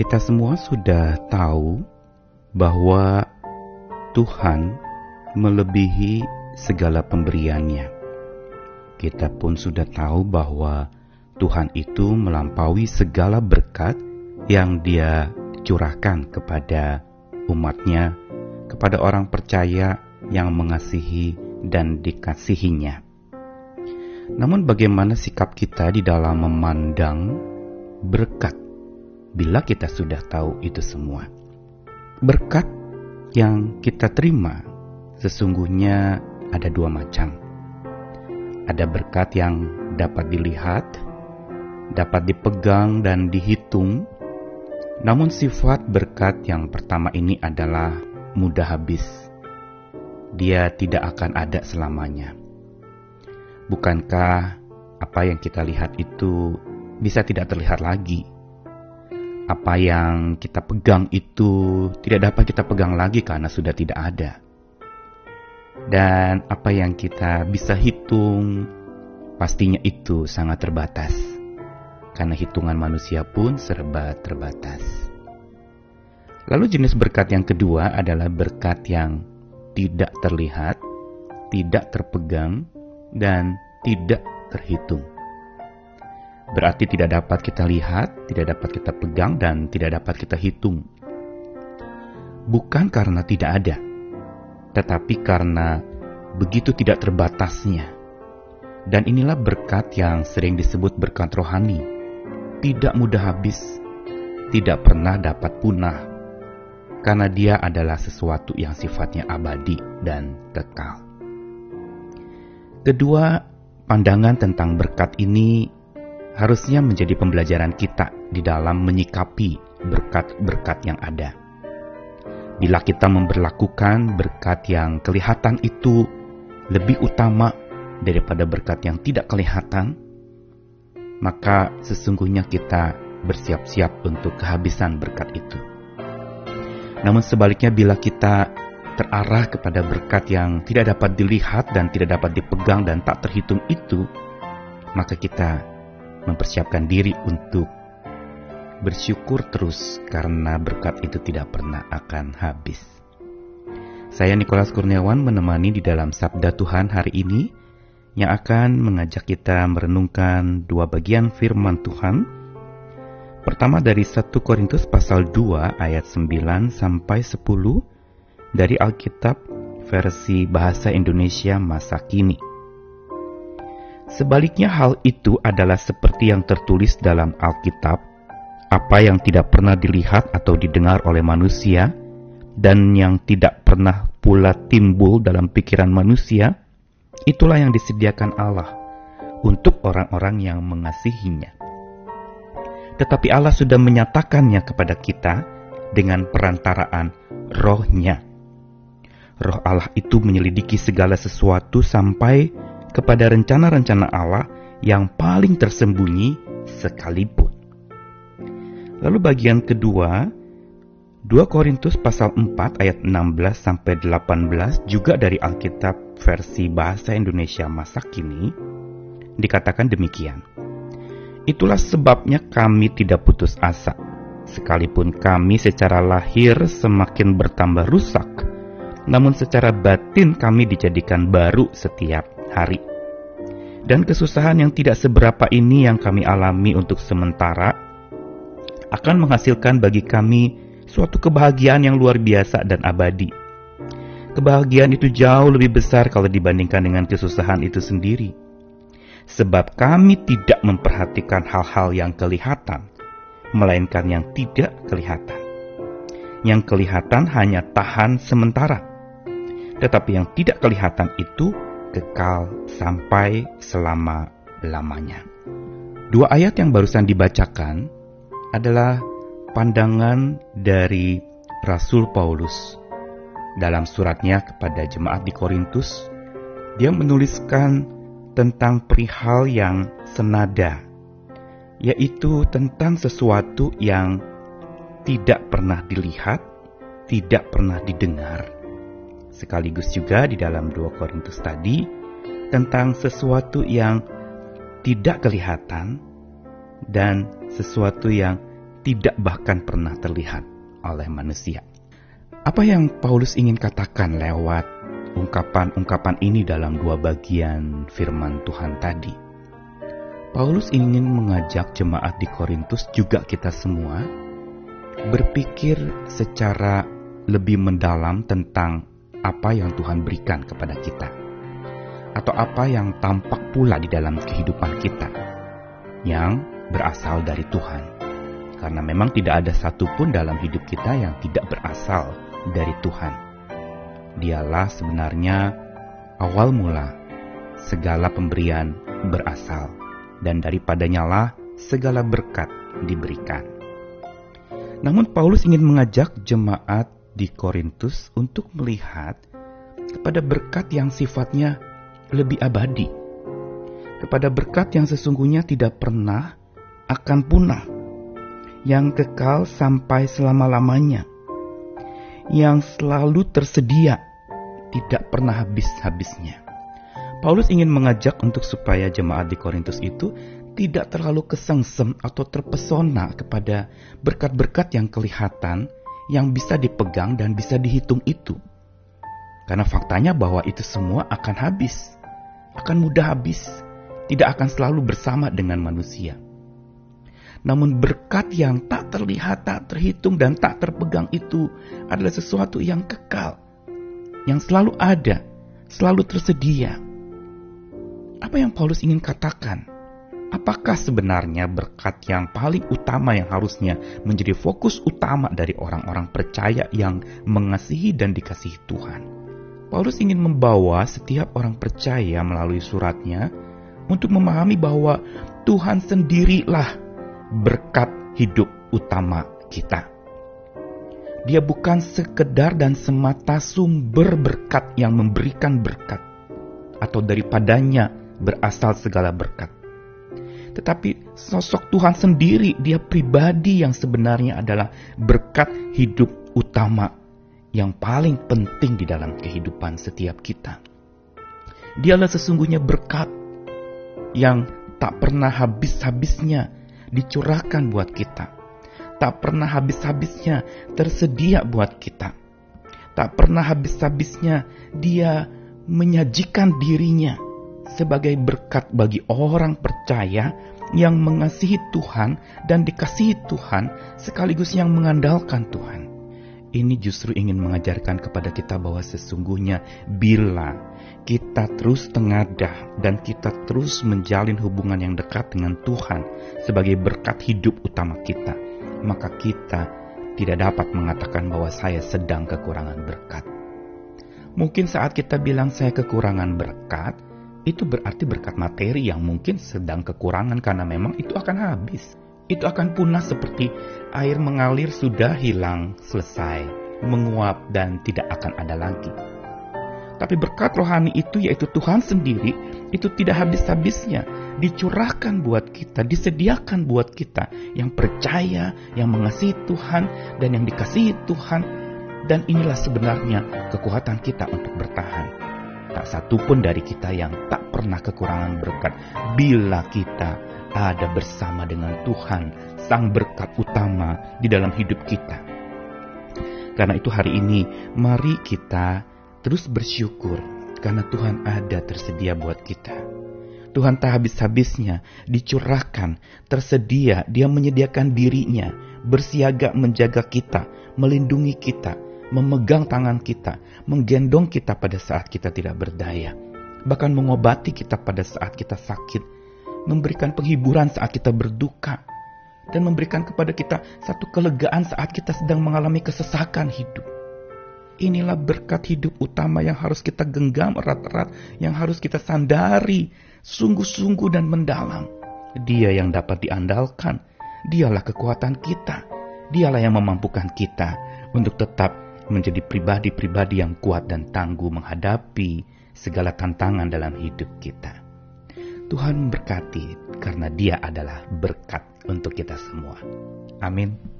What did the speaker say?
Kita semua sudah tahu bahwa Tuhan melebihi segala pemberiannya. Kita pun sudah tahu bahwa Tuhan itu melampaui segala berkat yang dia curahkan kepada umatnya, kepada orang percaya yang mengasihi dan dikasihinya. Namun bagaimana sikap kita di dalam memandang berkat bila kita sudah tahu itu semua? Berkat yang kita terima sesungguhnya ada dua macam. Ada berkat yang dapat dilihat, dapat dipegang dan dihitung. Namun sifat berkat yang pertama ini adalah mudah habis. Dia tidak akan ada selamanya. Bukankah apa yang kita lihat itu bisa tidak terlihat lagi? Apa yang kita pegang itu tidak dapat kita pegang lagi karena sudah tidak ada. Dan apa yang kita bisa hitung pastinya itu sangat terbatas. Karena hitungan manusia pun serba terbatas. Lalu jenis berkat yang kedua adalah berkat yang tidak terlihat, tidak terpegang, dan tidak terhitung. Berarti tidak dapat kita lihat, tidak dapat kita pegang, dan tidak dapat kita hitung. Bukan karena tidak ada, tetapi karena begitu tidak terbatasnya. Dan inilah berkat yang sering disebut berkat rohani. Tidak mudah habis, tidak pernah dapat punah, karena dia adalah sesuatu yang sifatnya abadi dan kekal. Kedua, pandangan tentang berkat ini harusnya menjadi pembelajaran kita di dalam menyikapi berkat-berkat yang ada. Bila kita memperlakukan berkat yang kelihatan itu lebih utama daripada berkat yang tidak kelihatan, maka sesungguhnya kita bersiap-siap untuk kehabisan berkat itu. Namun sebaliknya bila kita terarah kepada berkat yang tidak dapat dilihat dan tidak dapat dipegang dan tak terhitung itu, maka kita mempersiapkan diri untuk bersyukur terus karena berkat itu tidak pernah akan habis. Saya Nikolas Kurniawan menemani di dalam Sabda Tuhan hari ini yang akan mengajak kita merenungkan dua bagian firman Tuhan. Pertama dari 1 Korintus pasal 2 ayat 9 sampai 10 dari Alkitab versi bahasa Indonesia masa kini. Sebaliknya hal itu adalah seperti yang tertulis dalam Alkitab, apa yang tidak pernah dilihat atau didengar oleh manusia, dan yang tidak pernah pula timbul dalam pikiran manusia, itulah yang disediakan Allah untuk orang-orang yang mengasihinya. Tetapi Allah sudah menyatakannya kepada kita dengan perantaraan rohnya. Roh Allah itu menyelidiki segala sesuatu sampai kepada rencana-rencana Allah yang paling tersembunyi sekalipun. Lalu bagian kedua, 2 Korintus pasal 4 ayat 16 sampai 18 juga dari Alkitab versi bahasa Indonesia masa kini dikatakan demikian. Itulah sebabnya kami tidak putus asa, sekalipun kami secara lahir semakin bertambah rusak, namun secara batin kami dijadikan baru setiap hari. Dan kesusahan yang tidak seberapa ini yang kami alami untuk sementara akan menghasilkan bagi kami suatu kebahagiaan yang luar biasa dan abadi. Kebahagiaan itu jauh lebih besar kalau dibandingkan dengan kesusahan itu sendiri. Sebab kami tidak memperhatikan hal-hal yang kelihatan, melainkan yang tidak kelihatan. Yang kelihatan hanya tahan sementara, tetapi yang tidak kelihatan itu kekal sampai selama-lamanya. Dua ayat yang barusan dibacakan adalah pandangan dari Rasul Paulus. Dalam suratnya kepada jemaat di Korintus, dia menuliskan tentang perihal yang senada, yaitu tentang sesuatu yang tidak pernah dilihat, tidak pernah didengar, sekaligus juga di dalam 2 Korintus tadi tentang sesuatu yang tidak kelihatan dan sesuatu yang tidak bahkan pernah terlihat oleh manusia. Apa yang Paulus ingin katakan lewat ungkapan-ungkapan ini dalam dua bagian firman Tuhan tadi? Paulus ingin mengajak jemaat di Korintus juga kita semua berpikir secara lebih mendalam tentang apa yang Tuhan berikan kepada kita, atau apa yang tampak pula di dalam kehidupan kita yang berasal dari Tuhan, karena memang tidak ada satupun dalam hidup kita yang tidak berasal dari Tuhan. Dialah sebenarnya awal mula segala pemberian berasal, dan daripadanya lah segala berkat diberikan. Namun Paulus ingin mengajak jemaat di Korintus untuk melihat kepada berkat yang sifatnya lebih abadi, kepada berkat yang sesungguhnya tidak pernah akan punah, yang kekal sampai selama-lamanya, yang selalu tersedia, tidak pernah habis-habisnya. Paulus ingin mengajak untuk supaya jemaat di Korintus itu tidak terlalu kesengsem atau terpesona kepada berkat-berkat yang kelihatan, yang bisa dipegang dan bisa dihitung itu. Karena faktanya bahwa itu semua akan habis, akan mudah habis, tidak akan selalu bersama dengan manusia. Namun berkat yang tak terlihat, tak terhitung, dan tak terpegang itu adalah sesuatu yang kekal, yang selalu ada, selalu tersedia. Apa yang Paulus ingin katakan? Apakah sebenarnya berkat yang paling utama yang harusnya menjadi fokus utama dari orang-orang percaya yang mengasihi dan dikasihi Tuhan? Paulus ingin membawa setiap orang percaya melalui suratnya untuk memahami bahwa Tuhan sendirilah berkat hidup utama kita. Dia bukan sekedar dan semata sumber berkat yang memberikan berkat, atau daripadanya berasal segala berkat tetapi sosok Tuhan sendiri, dia pribadi yang sebenarnya adalah berkat hidup utama yang paling penting di dalam kehidupan setiap kita. Dialah sesungguhnya berkat yang tak pernah habis-habisnya dicurahkan buat kita. Tak pernah habis-habisnya tersedia buat kita. Tak pernah habis-habisnya dia menyajikan dirinya sebagai berkat bagi orang percaya yang mengasihi Tuhan dan dikasihi Tuhan sekaligus yang mengandalkan Tuhan. Ini justru ingin mengajarkan kepada kita bahwa sesungguhnya bila kita terus tengadah dan kita terus menjalin hubungan yang dekat dengan Tuhan sebagai berkat hidup utama kita, maka kita tidak dapat mengatakan bahwa saya sedang kekurangan berkat. Mungkin saat kita bilang saya kekurangan berkat, itu berarti berkat materi yang mungkin sedang kekurangan karena memang itu akan habis. Itu akan punah seperti air mengalir sudah hilang, selesai, menguap dan tidak akan ada lagi. Tapi berkat rohani itu yaitu Tuhan sendiri itu tidak habis-habisnya dicurahkan buat kita, disediakan buat kita yang percaya, yang mengasihi Tuhan dan yang dikasihi Tuhan dan inilah sebenarnya kekuatan kita untuk bertahan. Tak satu pun dari kita yang tak pernah kekurangan berkat bila kita ada bersama dengan Tuhan, sang berkat utama di dalam hidup kita. Karena itu hari ini mari kita terus bersyukur karena Tuhan ada tersedia buat kita. Tuhan tak habis-habisnya dicurahkan, tersedia, dia menyediakan dirinya, bersiaga menjaga kita, melindungi kita, memegang tangan kita, menggendong kita pada saat kita tidak berdaya, bahkan mengobati kita pada saat kita sakit, memberikan penghiburan saat kita berduka, dan memberikan kepada kita satu kelegaan saat kita sedang mengalami kesesakan hidup. Inilah berkat hidup utama yang harus kita genggam erat-erat, yang harus kita sandari sungguh-sungguh dan mendalam. Dia yang dapat diandalkan, dialah kekuatan kita, dialah yang memampukan kita untuk tetap menjadi pribadi-pribadi yang kuat dan tangguh menghadapi segala tantangan dalam hidup kita. Tuhan memberkati karena Dia adalah berkat untuk kita semua. Amin.